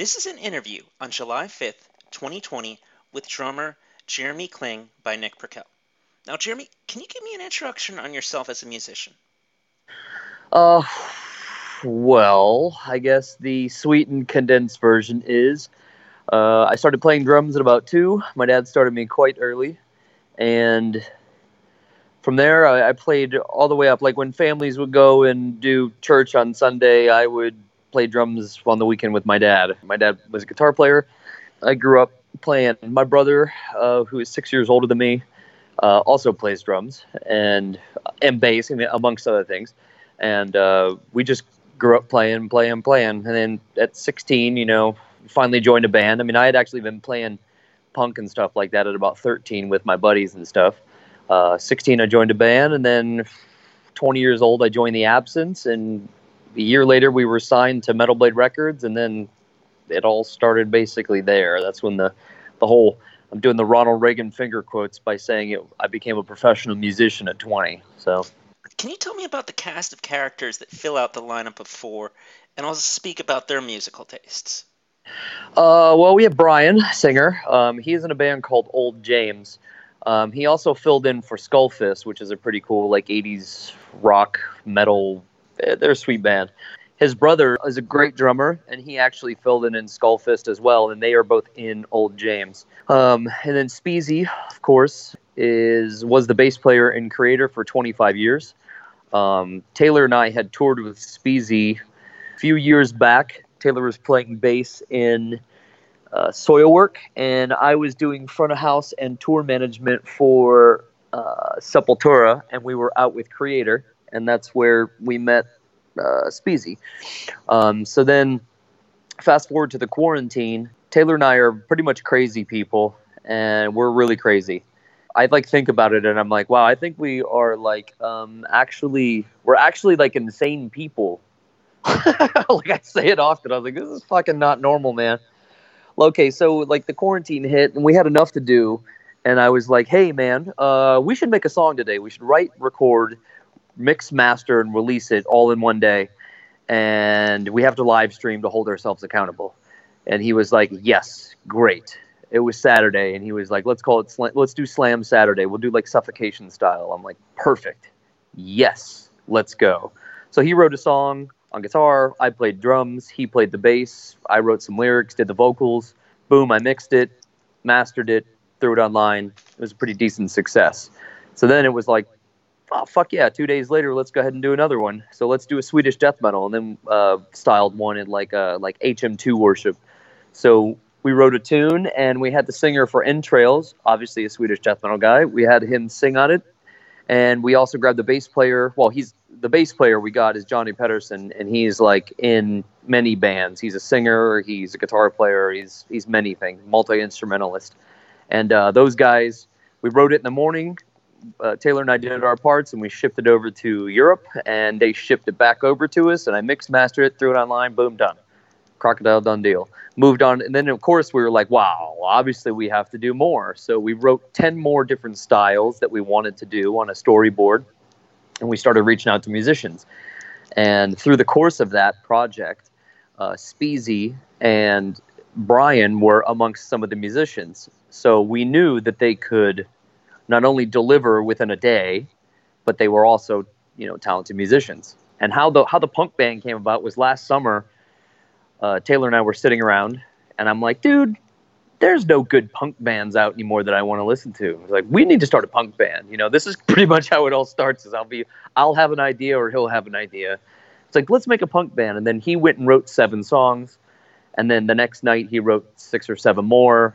This is an interview on July 5th, 2020, with drummer Jeremy Kling by Nick Perkel. Now, Jeremy, can you give me an introduction on yourself as a musician? Uh, well, I guess the sweetened condensed version is uh, I started playing drums at about two. My dad started me quite early, and from there I, I played all the way up. Like when families would go and do church on Sunday, I would play drums on the weekend with my dad. My dad was a guitar player. I grew up playing. My brother, uh, who is six years older than me, uh, also plays drums and and bass, amongst other things. And uh, we just grew up playing, playing, playing. And then at 16, you know, finally joined a band. I mean, I had actually been playing punk and stuff like that at about 13 with my buddies and stuff. Uh, 16, I joined a band, and then 20 years old, I joined the Absence, and a year later, we were signed to Metal Blade Records, and then it all started basically there. That's when the the whole I'm doing the Ronald Reagan finger quotes by saying it, I became a professional musician at 20. So, can you tell me about the cast of characters that fill out the lineup of four, and also speak about their musical tastes? Uh, well, we have Brian, singer. Um, he's in a band called Old James. Um, he also filled in for Skullfist, which is a pretty cool like 80s rock metal. They're a sweet band. His brother is a great drummer, and he actually filled in in Skullfist as well, and they are both in Old James. Um, and then Speesy, of course, is was the bass player and creator for 25 years. Um, Taylor and I had toured with Speesy a few years back. Taylor was playing bass in uh, Soilwork, and I was doing front of house and tour management for uh, Sepultura, and we were out with Kreator, and that's where we met uh, Speesy. Um, so then, fast forward to the quarantine. Taylor and I are pretty much crazy people, and we're really crazy. I like think about it, and I'm like, wow, I think we are like um, actually we're actually like insane people. like I say it often. I was like, this is fucking not normal, man. Okay, so like the quarantine hit, and we had enough to do, and I was like, hey, man, uh, we should make a song today. We should write, record, mix, master, and release it all in one day. And we have to live stream to hold ourselves accountable. And he was like, yes, great. It was Saturday, and he was like, let's call it, sl- let's do Slam Saturday. We'll do like suffocation style. I'm like, perfect. Yes, let's go. So he wrote a song on guitar. I played drums. He played the bass. I wrote some lyrics, did the vocals. Boom, I mixed it, mastered it, threw it online. It was a pretty decent success. So then it was like, oh fuck yeah! Two days later, let's go ahead and do another one. So let's do a Swedish death metal, and then uh, styled one in like uh, like HM2 worship. So we wrote a tune, and we had the singer for Entrails, obviously a Swedish death metal guy. We had him sing on it, and we also grabbed the bass player. Well, he's the bass player we got is Johnny Pedersen, and he's like in many bands. He's a singer, he's a guitar player, he's he's many things, multi instrumentalist. And uh, those guys, we wrote it in the morning uh, Taylor and I did our parts, and we shipped it over to Europe, and they shipped it back over to us, and I mixed, mastered it, threw it online, boom, done. Crocodile done deal. Moved on, and then of course we were like, wow, obviously we have to do more. So we wrote ten more different styles that we wanted to do on a storyboard, and we started reaching out to musicians. And through the course of that project, uh, Speesy and Brian were amongst some of the musicians. So we knew that they could not only deliver within a day, but they were also you know talented musicians. And how the how the punk band came about was last summer. Uh, Taylor and I were sitting around, and I'm like, dude, there's no good punk bands out anymore that I want to listen to. like, we need to start a punk band. You know, this is pretty much how it all starts. Is I'll be, I'll have an idea or he'll have an idea. It's like let's make a punk band, and then he went and wrote seven songs, and then the next night he wrote six or seven more,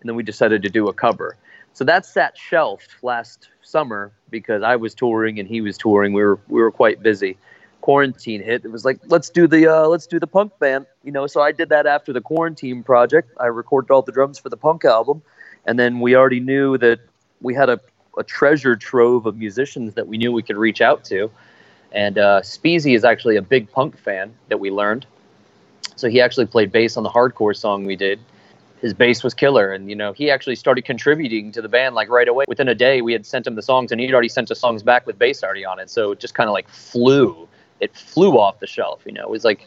and then we decided to do a cover. So that sat shelved last summer because I was touring and he was touring. We were we were quite busy. Quarantine hit. It was like let's do the uh, let's do the punk band, you know. So I did that after the quarantine project. I recorded all the drums for the punk album, and then we already knew that we had a, a treasure trove of musicians that we knew we could reach out to. And uh, Speesy is actually a big punk fan that we learned. So he actually played bass on the hardcore song we did his bass was killer and you know he actually started contributing to the band like right away within a day we had sent him the songs and he'd already sent us songs back with bass already on it so it just kind of like flew it flew off the shelf you know it was like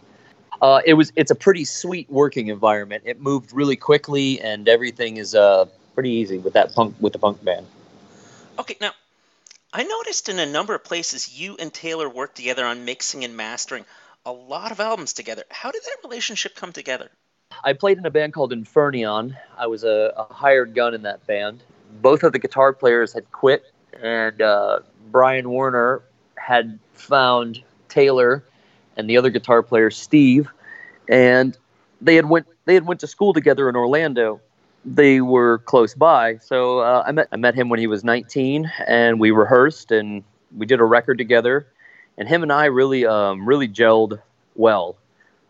Uh, it was. It's a pretty sweet working environment. It moved really quickly, and everything is uh, pretty easy with that punk with the punk band. Okay, now I noticed in a number of places you and Taylor worked together on mixing and mastering a lot of albums together. How did that relationship come together? I played in a band called Infernaeon. I was a, a hired gun in that band. Both of the guitar players had quit, and uh, Brian Werner had found Taylor and the other guitar player Steve, and they had went they had went to school together in Orlando. They were close by, so uh, I met I met him when he was 19, and we rehearsed and we did a record together. And him and I really um, really gelled well,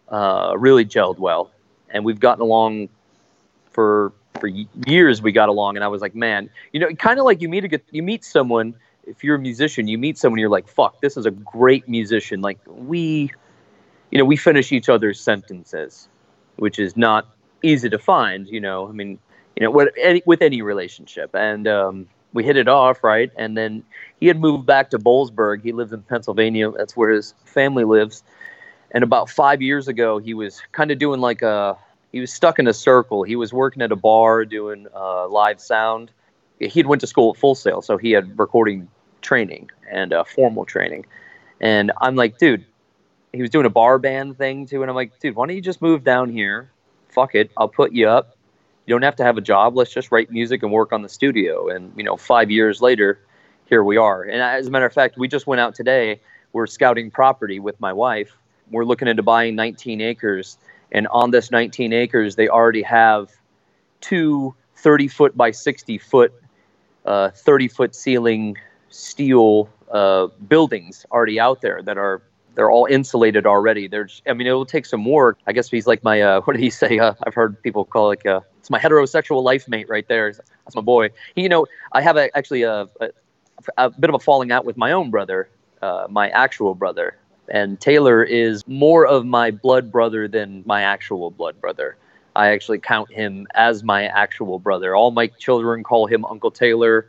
uh, really gelled well, and we've gotten along for for years. We got along, and I was like, man, you know, kind of like you meet a good, you meet someone if you're a musician, you meet someone, you're like, fuck, this is a great musician. Like we, you know, we finish each other's sentences, which is not easy to find. You know, I mean, you know, with any, with any relationship, and um, we hit it off right. And then he had moved back to Boalsburg. He lives in Pennsylvania. That's where his family lives. And about five years ago, he was kind of doing like a he was stuck in a circle. He was working at a bar doing uh, live sound. He'd went to school at Full Sail, so he had recording training and uh, formal training. And I'm like, dude, he was doing a bar band thing too. And I'm like, dude, why don't you just move down here? Fuck it. I'll put you up. You don't have to have a job. Let's just write music and work on the studio. And, you know, five years later, here we are. And as a matter of fact, we just went out today. We're scouting property with my wife. We're looking into buying 19 acres. And on this 19 acres, they already have two 30 foot by 60 foot, uh, 30 foot ceiling steel uh, buildings already out there that are they're all insulated already. There's, I mean, it will take some work. I guess he's like my, uh, what did he say? Uh, I've heard people call like, uh, it's my heterosexual life mate right there. That's my boy. He, you know, I have a, actually a, a, a, bit of a falling out with my own brother, uh, my actual brother. And Taylor is more of my blood brother than my actual blood brother. I actually count him as my actual brother. All my children call him Uncle Taylor.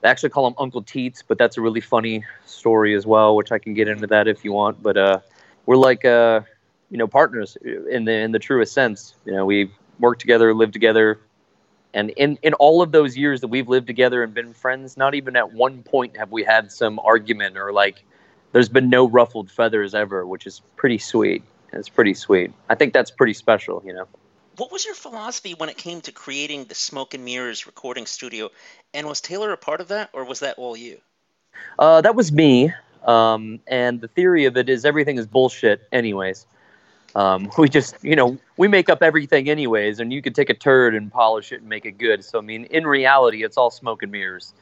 They actually call him Uncle Teats, but that's a really funny story as well, which I can get into that if you want. But uh, we're like, uh, you know, partners in the in the truest sense. You know, we work together, live together, and in in all of those years that we've lived together and been friends, not even at one point have we had some argument or like. There's been no ruffled feathers ever, which is pretty sweet. It's pretty sweet. I think that's pretty special, you know what was your philosophy when it came to creating the Smoke and Mirrors recording studio? And was Taylor a part of that, or was that all you? Uh, that was me. Um, and the theory of it is everything is bullshit, anyways. Um, we just, you know, we make up everything, anyways, and you could take a turd and polish it and make it good. So, I mean, in reality, it's all smoke and mirrors.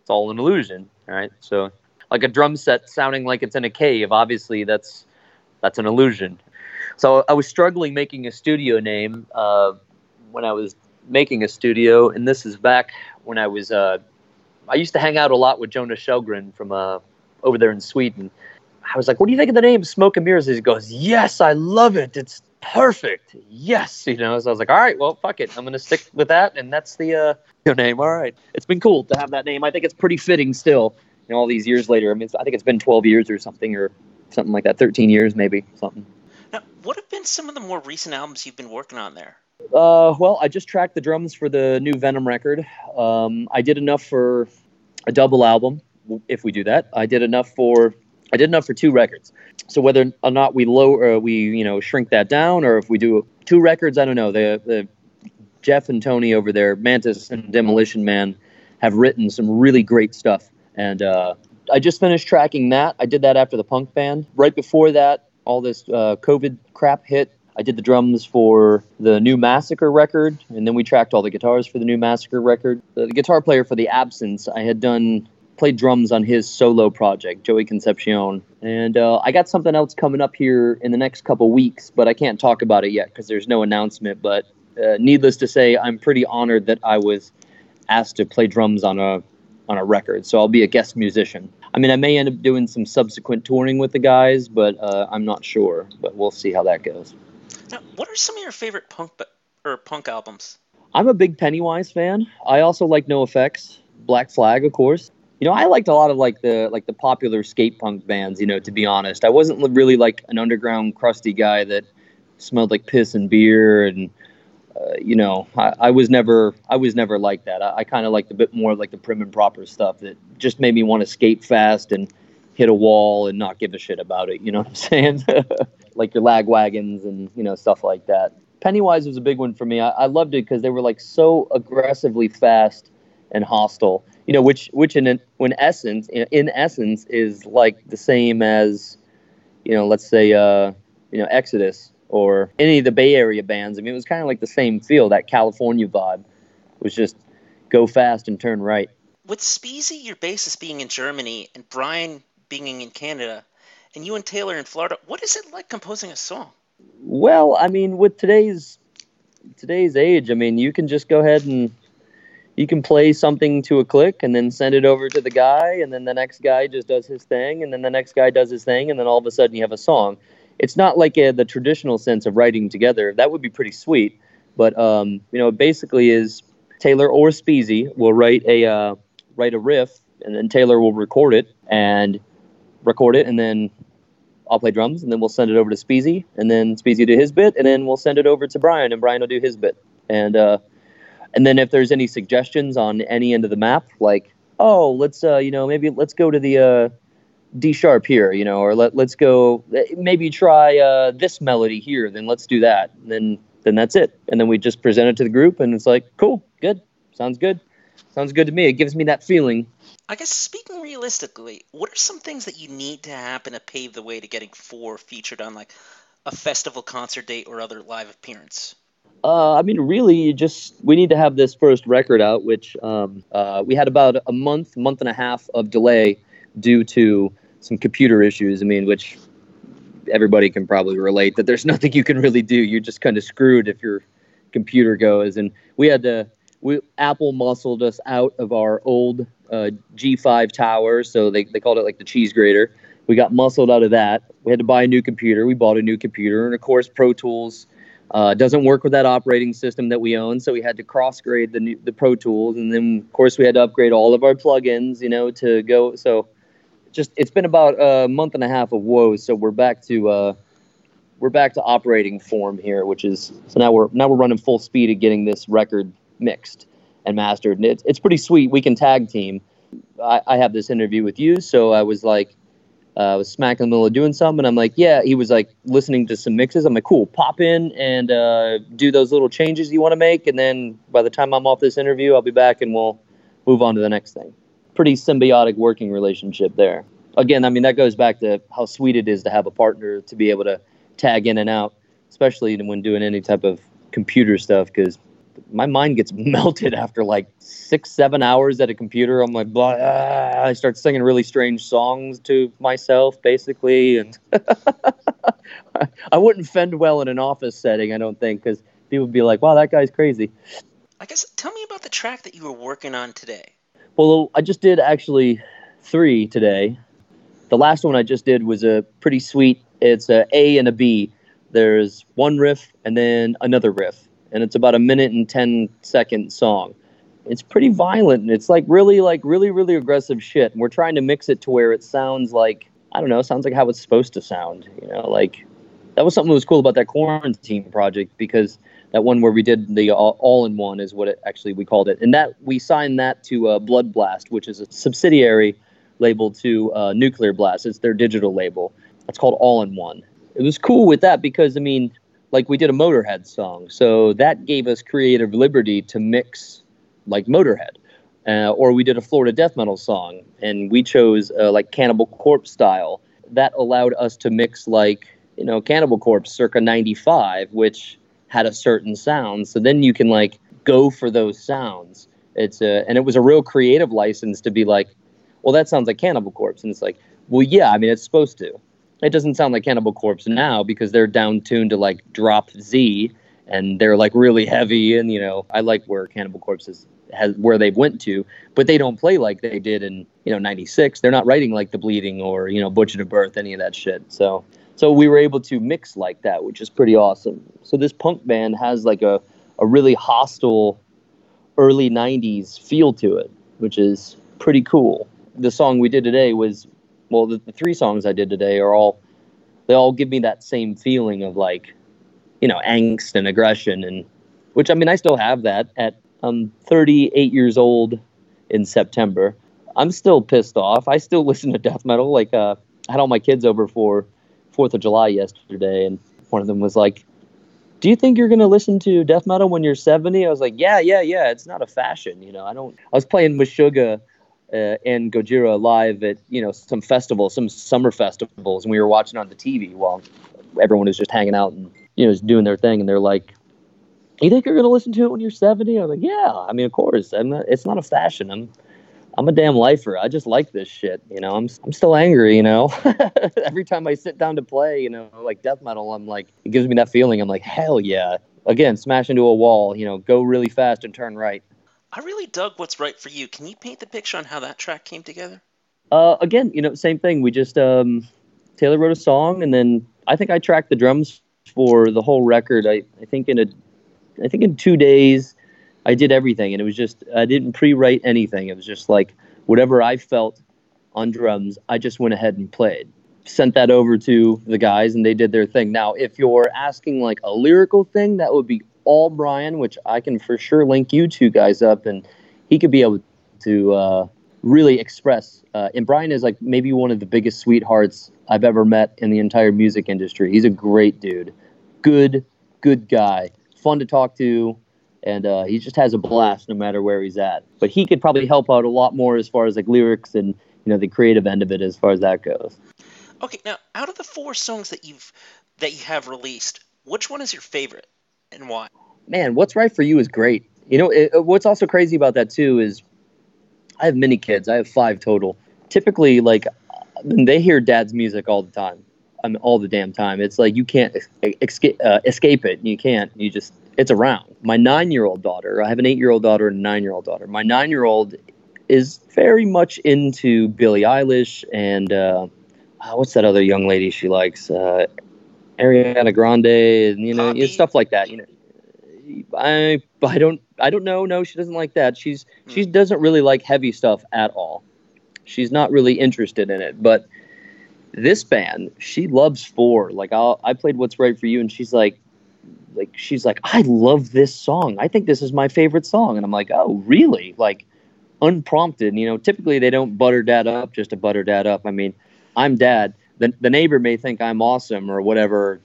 It's all an illusion, right? So, like a drum set sounding like it's in a cave, obviously, that's that's an illusion. So I was struggling making a studio name uh, when I was making a studio, and this is back when I was. Uh, I used to hang out a lot with Jonas Kjellgren from uh, over there in Sweden. I was like, "What do you think of the name Smoke and Mirrors?" He goes, "Yes, I love it. It's perfect. Yes, you know." So I was like, "All right, well, fuck it. I'm gonna stick with that, and that's the uh, name. All right. It's been cool to have that name. I think it's pretty fitting still. You know, all these years later. I mean, I think it's been 12 years or something, or something like that. 13 years, maybe something. Now, what have been some of the more recent albums you've been working on there? Uh, well, I just tracked the drums for the new Venom record. Um, I did enough for a double album, if we do that. I did enough for I did enough for two records. So whether or not we lower, uh, we you know shrink that down, or if we do two records, I don't know. The the Jeff and Tony over there, Mantas and Demolition Man, have written some really great stuff, and uh, I just finished tracking that. I did that after the punk band. Right before that, all this uh, COVID crap hit, I did the drums for the new Massacre record, and then we tracked all the guitars for the new Massacre record. The, the guitar player for the Absence, I had done played drums on his solo project, Joey Concepcion, and uh, I got something else coming up here in the next couple weeks, but I can't talk about it yet because there's no announcement. But uh, needless to say, I'm pretty honored that I was asked to play drums on a on a record, so I'll be a guest musician. I mean, I may end up doing some subsequent touring with the guys, but uh, I'm not sure. But we'll see how that goes. Now, what are some of your favorite punk or punk albums? I'm a big Pennywise fan. I also like NOFX, Black Flag, of course. You know, I liked a lot of like the like the popular skate punk bands. You know, to be honest, I wasn't really like an underground crusty guy that smelled like piss and beer and uh, you know I, I, was never I was never like that. I, I kind of liked a bit more like the prim and proper stuff that just made me want to skate fast and hit a wall and not give a shit about it. You know what I'm saying? like your Lagwagons and you know stuff like that. Pennywise was a big one for me. I, I loved it because they were like so aggressively fast and hostile. You know, which which in in essence in essence is like the same as you know, let's say uh, you know Exodus or any of the Bay Area bands. I mean, it was kind of like the same feel. That California vibe it was just go fast and turn right. With Speesy, your bassist being in Germany, and Brian being in Canada, and you and Taylor in Florida, what is it like composing a song? Well, I mean, with today's today's age, I mean, you can just go ahead and you can play something to a click and then send it over to the guy, and then the next guy just does his thing, and then the next guy does his thing, and then all of a sudden you have a song. It's not like a, the traditional sense of writing together. That would be pretty sweet, but um, you know, it basically is Taylor or Speesy will write a uh, write a riff, and then Taylor will record it and record it, and then I'll play drums, and then we'll send it over to Speesy, and then Speesy do his bit, and then we'll send it over to Brian, and Brian will do his bit, and uh, and then if there's any suggestions on any end of the map, like oh, let's uh, you know maybe let's go to the uh, D sharp here, you know, or let let's go maybe try uh, this melody here, then let's do that, then then that's it, and then we just present it to the group, and it's like cool, good, sounds good, sounds good to me. It gives me that feeling I guess speaking realistically, what are some things that you need to happen to pave the way to getting four featured on like a festival concert date or other live appearance? Uh, I mean, really, you just we need to have this first record out, which um, uh, we had about a month, month and a half of delay due to some computer issues. I mean, which everybody can probably relate that there's nothing you can really do. You're just kind of screwed if your computer goes. And we had to, we Apple muscled us out of our old uh, G5 tower, so they, they called it like the cheese grater. We got muscled out of that. We had to buy a new computer. We bought a new computer, and of course, Pro Tools uh, doesn't work with that operating system that we own, so we had to cross grade the new, the Pro Tools, and then of course we had to upgrade all of our plugins, you know, to go. So just it's been about a month and a half of woes. So we're back to uh, we're back to operating form here, which is so now we're now we're running full speed at getting this record mixed and mastered. And it's, it's pretty sweet. We can tag team. I, I have this interview with you, so I was like, uh, I was smack in the middle of doing something. And I'm like, yeah. He was like listening to some mixes. I'm like, cool. Pop in and uh, do those little changes you want to make, and then by the time I'm off this interview, I'll be back and we'll move on to the next thing. Pretty symbiotic working relationship there. Again, I mean that goes back to how sweet it is to have a partner to be able to tag in and out, especially when doing any type of computer stuff, because my mind gets melted after like six, seven hours at a computer. I'm like, blah, ah, I start singing really strange songs to myself, basically, and I wouldn't fend well in an office setting, I don't think, because people would be like, "Wow, that guy's crazy." I guess tell me about the track that you were working on today. Well, I just did actually three today. The last one I just did was a pretty sweet. It's a A and a B. There's one riff and then another riff and it's about a minute and ten second song. It's pretty violent and it's like really like really really aggressive shit. And we're trying to mix it to where it sounds like I don't know, sounds like how it's supposed to sound, you know, like that was something that was cool about that quarantine project because that one where we did the all, in one is what it actually we called it. And that we signed that to uh, Blood Blast, which is a subsidiary label to uh, Nuclear Blast. It's their digital label. It's called All in One. It was cool with that because I mean, like we did a Motorhead song. So that gave us creative liberty to mix like Motorhead. Uh, or we did a Florida death metal song and we chose uh, like Cannibal Corpse style. That allowed us to mix like, you know, Cannibal Corpse circa 95, which had a certain sound. So then you can like go for those sounds. It's a, and it was a real creative license to be like, well, that sounds like Cannibal Corpse. And it's like, well, yeah, I mean, it's supposed to it doesn't sound like Cannibal Corpse now because they're down tuned to like drop Z and they're like really heavy and you know I like where Cannibal Corpse is has where they've went to, but they don't play like they did in you know '96. They're not writing like the Bleeding or you know Butchered at Birth, any of that shit. So so we were able to mix like that, which is pretty awesome. So this punk band has like a a really hostile early '90s feel to it, which is pretty cool. The song we did today was well, the, the three songs I did today are all they all give me that same feeling of like you know angst and aggression and which I mean I still have that at I'm 38 years old in September. I'm still pissed off. I still listen to death metal. Like uh, I had all my kids over for Fourth of July yesterday, and one of them was like, "Do you think you're gonna listen to death metal when you're 70?" I was like, "Yeah, yeah, yeah. It's not a fashion, you know. I don't." I was playing Meshuggah uh, and Gojira live at you know some festivals, some summer festivals, and we were watching on the TV while everyone was just hanging out and you know just doing their thing, and they're like, "You think you're gonna listen to it when you're 70?" I was like, "Yeah, I mean, of course. I'm not, it's not a fashion. I'm I'm a damn lifer. I just like this shit. You know, I'm I'm still angry. You know, every time I sit down to play, you know, like death metal, I'm like, it gives me that feeling. I'm like, hell yeah. Again, smash into a wall. You know, go really fast and turn right. I really dug what's right for you. Can you paint the picture on how that track came together? Uh, again, you know, same thing. We just um, Taylor wrote a song, and then I think I tracked the drums for the whole record. I, I think in a, I think in two days, I did everything, and it was just I didn't pre-write anything. It was just like whatever I felt on drums, I just went ahead and played. Sent that over to the guys, and they did their thing. Now, if you're asking like a lyrical thing, that would be all Brian, which I can for sure link you two guys up, and he could be able to uh, really express. Uh, and Brian is like maybe one of the biggest sweethearts I've ever met in the entire music industry. He's a great dude, good, good guy, fun to talk to, and uh, he just has a blast no matter where he's at. But he could probably help out a lot more as far as like lyrics and you know the creative end of it as far as that goes. Okay, now out of the four songs that you've that you have released, which one is your favorite and why? Man, what's right for you is great. You know, it, what's also crazy about that too is I have many kids. I have five total. Typically, like they hear dad's music all the time. I mean, all the damn time. It's like you can't escape, uh, escape it. You can't. You just it's around. My nine-year-old daughter. I have an eight-year-old daughter and a nine-year-old daughter. My nine-year-old is very much into Billie Eilish and uh, uh what's that other young lady she likes? Uh, Ariana Grande and you know, stuff like that. You know, I I don't I don't know. No, she doesn't like that. She's mm. she doesn't really like heavy stuff at all. She's not really interested in it. But this band, she loves four. Like I I played What's Right for You, and she's like, like she's like, I love this song. I think this is my favorite song. And I'm like, oh really? Like unprompted. You know, typically they don't butter dad up just to butter dad up. I mean, I'm dad. The the neighbor may think I'm awesome or whatever.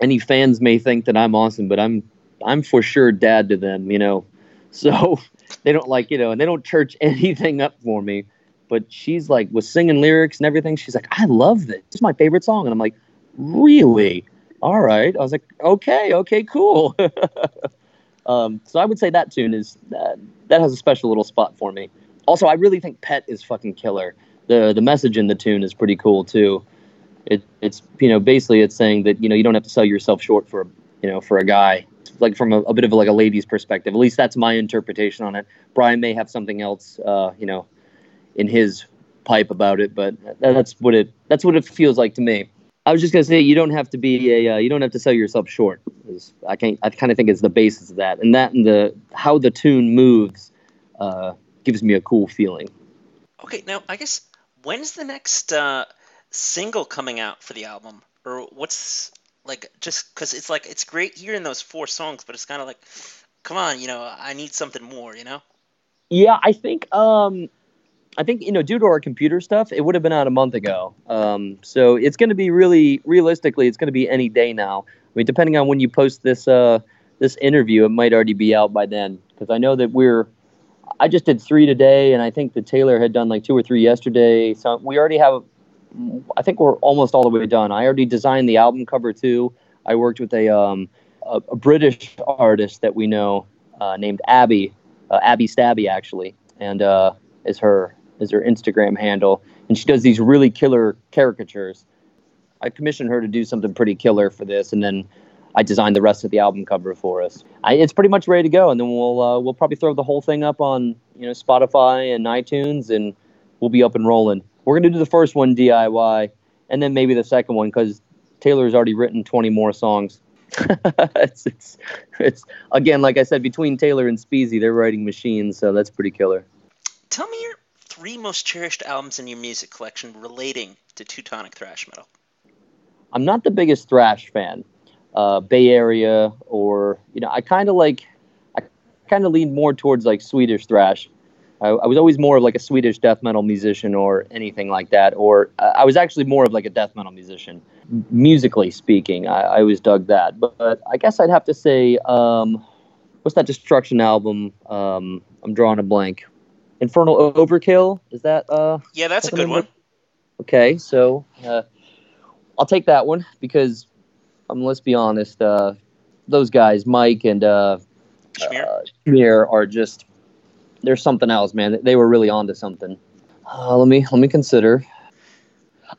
Any fans may think that I'm awesome, but I'm I'm for sure dad to them, you know. So they don't like, you know, and they don't church anything up for me. But she's like was singing lyrics and everything. She's like, I love this. It's my favorite song. And I'm like, really? All right. I was like, okay, okay, cool. um, so I would say that tune is uh, that has a special little spot for me. Also, I really think Pet is fucking killer. The the message in the tune is pretty cool too. It, it's you know basically it's saying that you know you don't have to sell yourself short for you know for a guy like from a, a, bit of like a lady's perspective. At least that's my interpretation on it. Brian may have something else, uh, you know, in his pipe about it, but that's what it that's what it feels like to me. I was just gonna say you don't have to be a uh, you don't have to sell yourself short. I can't I kind of think it's the basis of that, and that and the how the tune moves uh, gives me a cool feeling. Okay, now I guess when's the next uh, single coming out for the album, or what's like just because it's like it's great hearing those four songs, but it's kind of like, come on, you know, I need something more, you know. Yeah, I think um, I think you know, due to our computer stuff, it would have been out a month ago. Um, so it's going to be really realistically, it's going to be any day now. I mean, depending on when you post this uh, this interview, it might already be out by then. Because I know that we're, I just did three today, and I think the Taylor had done like two or three yesterday. So we already have I think we're almost all the way done. I already designed the album cover too. I worked with a um, a, a, British artist that we know uh, named Abby, uh, Abby Stabby actually, and uh, is her is her Instagram handle, and she does these really killer caricatures. I commissioned her to do something pretty killer for this, and then I designed the rest of the album cover for us. I, it's pretty much ready to go, and then we'll uh, we'll probably throw the whole thing up on you know Spotify and iTunes, and we'll be up and rolling. We're gonna do the first one DIY, and then maybe the second one because Taylor's already written 20 more songs. it's, it's, it's again, like I said, between Taylor and Speesy, they're writing machines, so that's pretty killer. Tell me your three most cherished albums in your music collection relating to Teutonic thrash metal. I'm not the biggest thrash fan, uh, Bay Area, or you know, I kind of like, I kind of lean more towards like Swedish thrash. I, I, was always more of like a Swedish death metal musician or anything like that, or uh, I was actually more of like a death metal musician, musically speaking. I, I always dug that, but, but, I guess I'd have to say, um, what's that Destruction album? Um, I'm drawing a blank. Infernal Overkill is that? Uh, yeah, that's a good one. Okay, so uh, I'll take that one because um, let's be honest, uh, those guys, Mike and uh, Schmier. Uh, are just there's something else, man. They were really onto something. Uh, let me let me consider.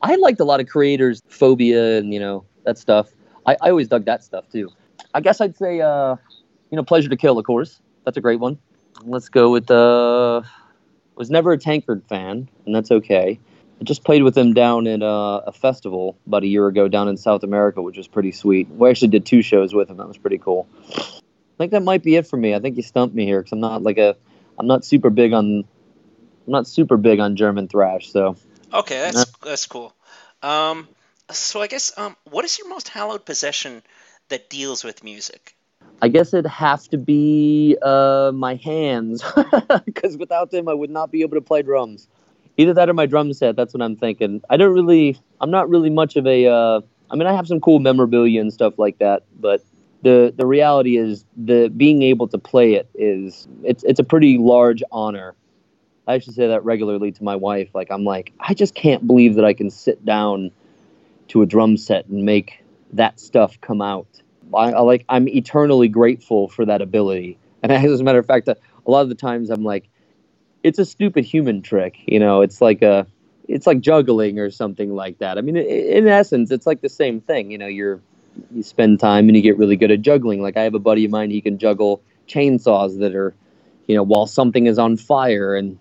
I liked a lot of Kreator's, phobia, and you know that stuff. I, I always dug that stuff too. I guess I'd say, uh, you know, Pleasure to Kill, of course. That's a great one. Let's go with uh, was never a Tankard fan, and that's okay. I just played with them down at uh, a festival about a year ago down in South America, which was pretty sweet. We actually did two shows with them. That was pretty cool. I think that might be it for me. I think you stumped me here because I'm not like a, I'm not super big on, I'm not super big on German thrash. So. Okay, that's that's cool. Um, so I guess um, what is your most hallowed possession that deals with music? I guess it'd have to be uh, my hands, because without them, I would not be able to play drums either that or my drum set. That's what I'm thinking. I don't really, I'm not really much of a. Uh, I mean, I have some cool memorabilia and stuff like that, but the the reality is the being able to play it is it's it's a pretty large honor. I actually say that regularly to my wife. Like I'm like, I just can't believe that I can sit down to a drum set and make that stuff come out. I, I like I'm eternally grateful for that ability. And as a matter of fact, a lot of the times I'm like, it's a stupid human trick. You know, it's like a it's like juggling or something like that. I mean, in essence, it's like the same thing. You know, you're you spend time and you get really good at juggling. Like I have a buddy of mine, he can juggle chainsaws that are, you know, while something is on fire and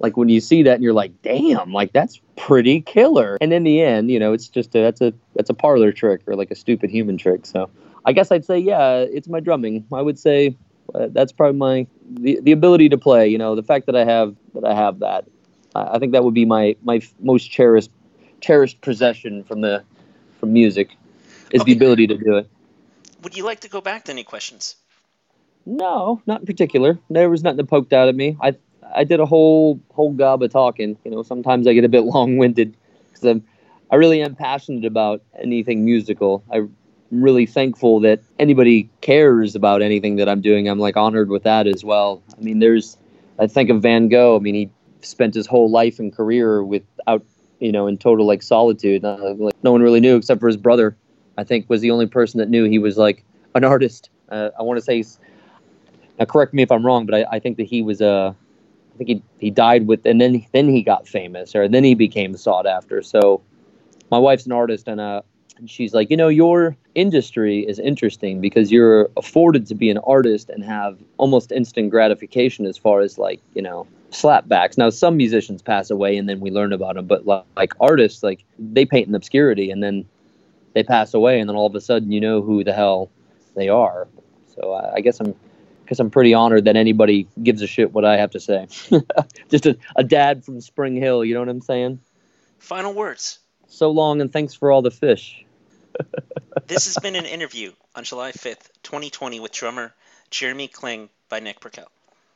like when you see that and you're like, damn, like that's pretty killer. And in the end, you know, it's just a that's a that's a parlor trick or like a stupid human trick. So I guess I'd say, yeah, it's my drumming. I would say uh, that's probably my the, the ability to play. You know, the fact that I have that I have that. I, I think that would be my my most cherished cherished possession from the from music is okay. the ability to do it. Would you like to go back to any questions? No, not in particular. There was nothing that poked out at me. I I did a whole whole gob of talking. You know, sometimes I get a bit long winded because I'm I really am passionate about anything musical. I'm really thankful that anybody cares about anything that I'm doing. I'm like honored with that as well. I mean, there's, I think of Van Gogh. I mean, he spent his whole life and career without, you know, in total like solitude. Uh, like no one really knew except for his brother. I think was the only person that knew he was like an artist. Uh, I want to say, now correct me if I'm wrong, but I, I think that he was a. I think he he died with, and then then he got famous, or then he became sought after. So, my wife's an artist, and uh, and she's like, you know, your industry is interesting because you're afforded to be an artist and have almost instant gratification as far as like, you know, slapbacks. Now, some musicians pass away and then we learn about them, but like artists, like they paint in obscurity and then they pass away and then all of a sudden you know who the hell they are. So I, I guess I'm because I'm pretty honored that anybody gives a shit what I have to say. Just a, a dad from Spring Hill, you know what I'm saying? Final words. So long and thanks for all the fish this has been an interview on July 5th, 2020, with drummer Jeremy Kling by Nick Burkell.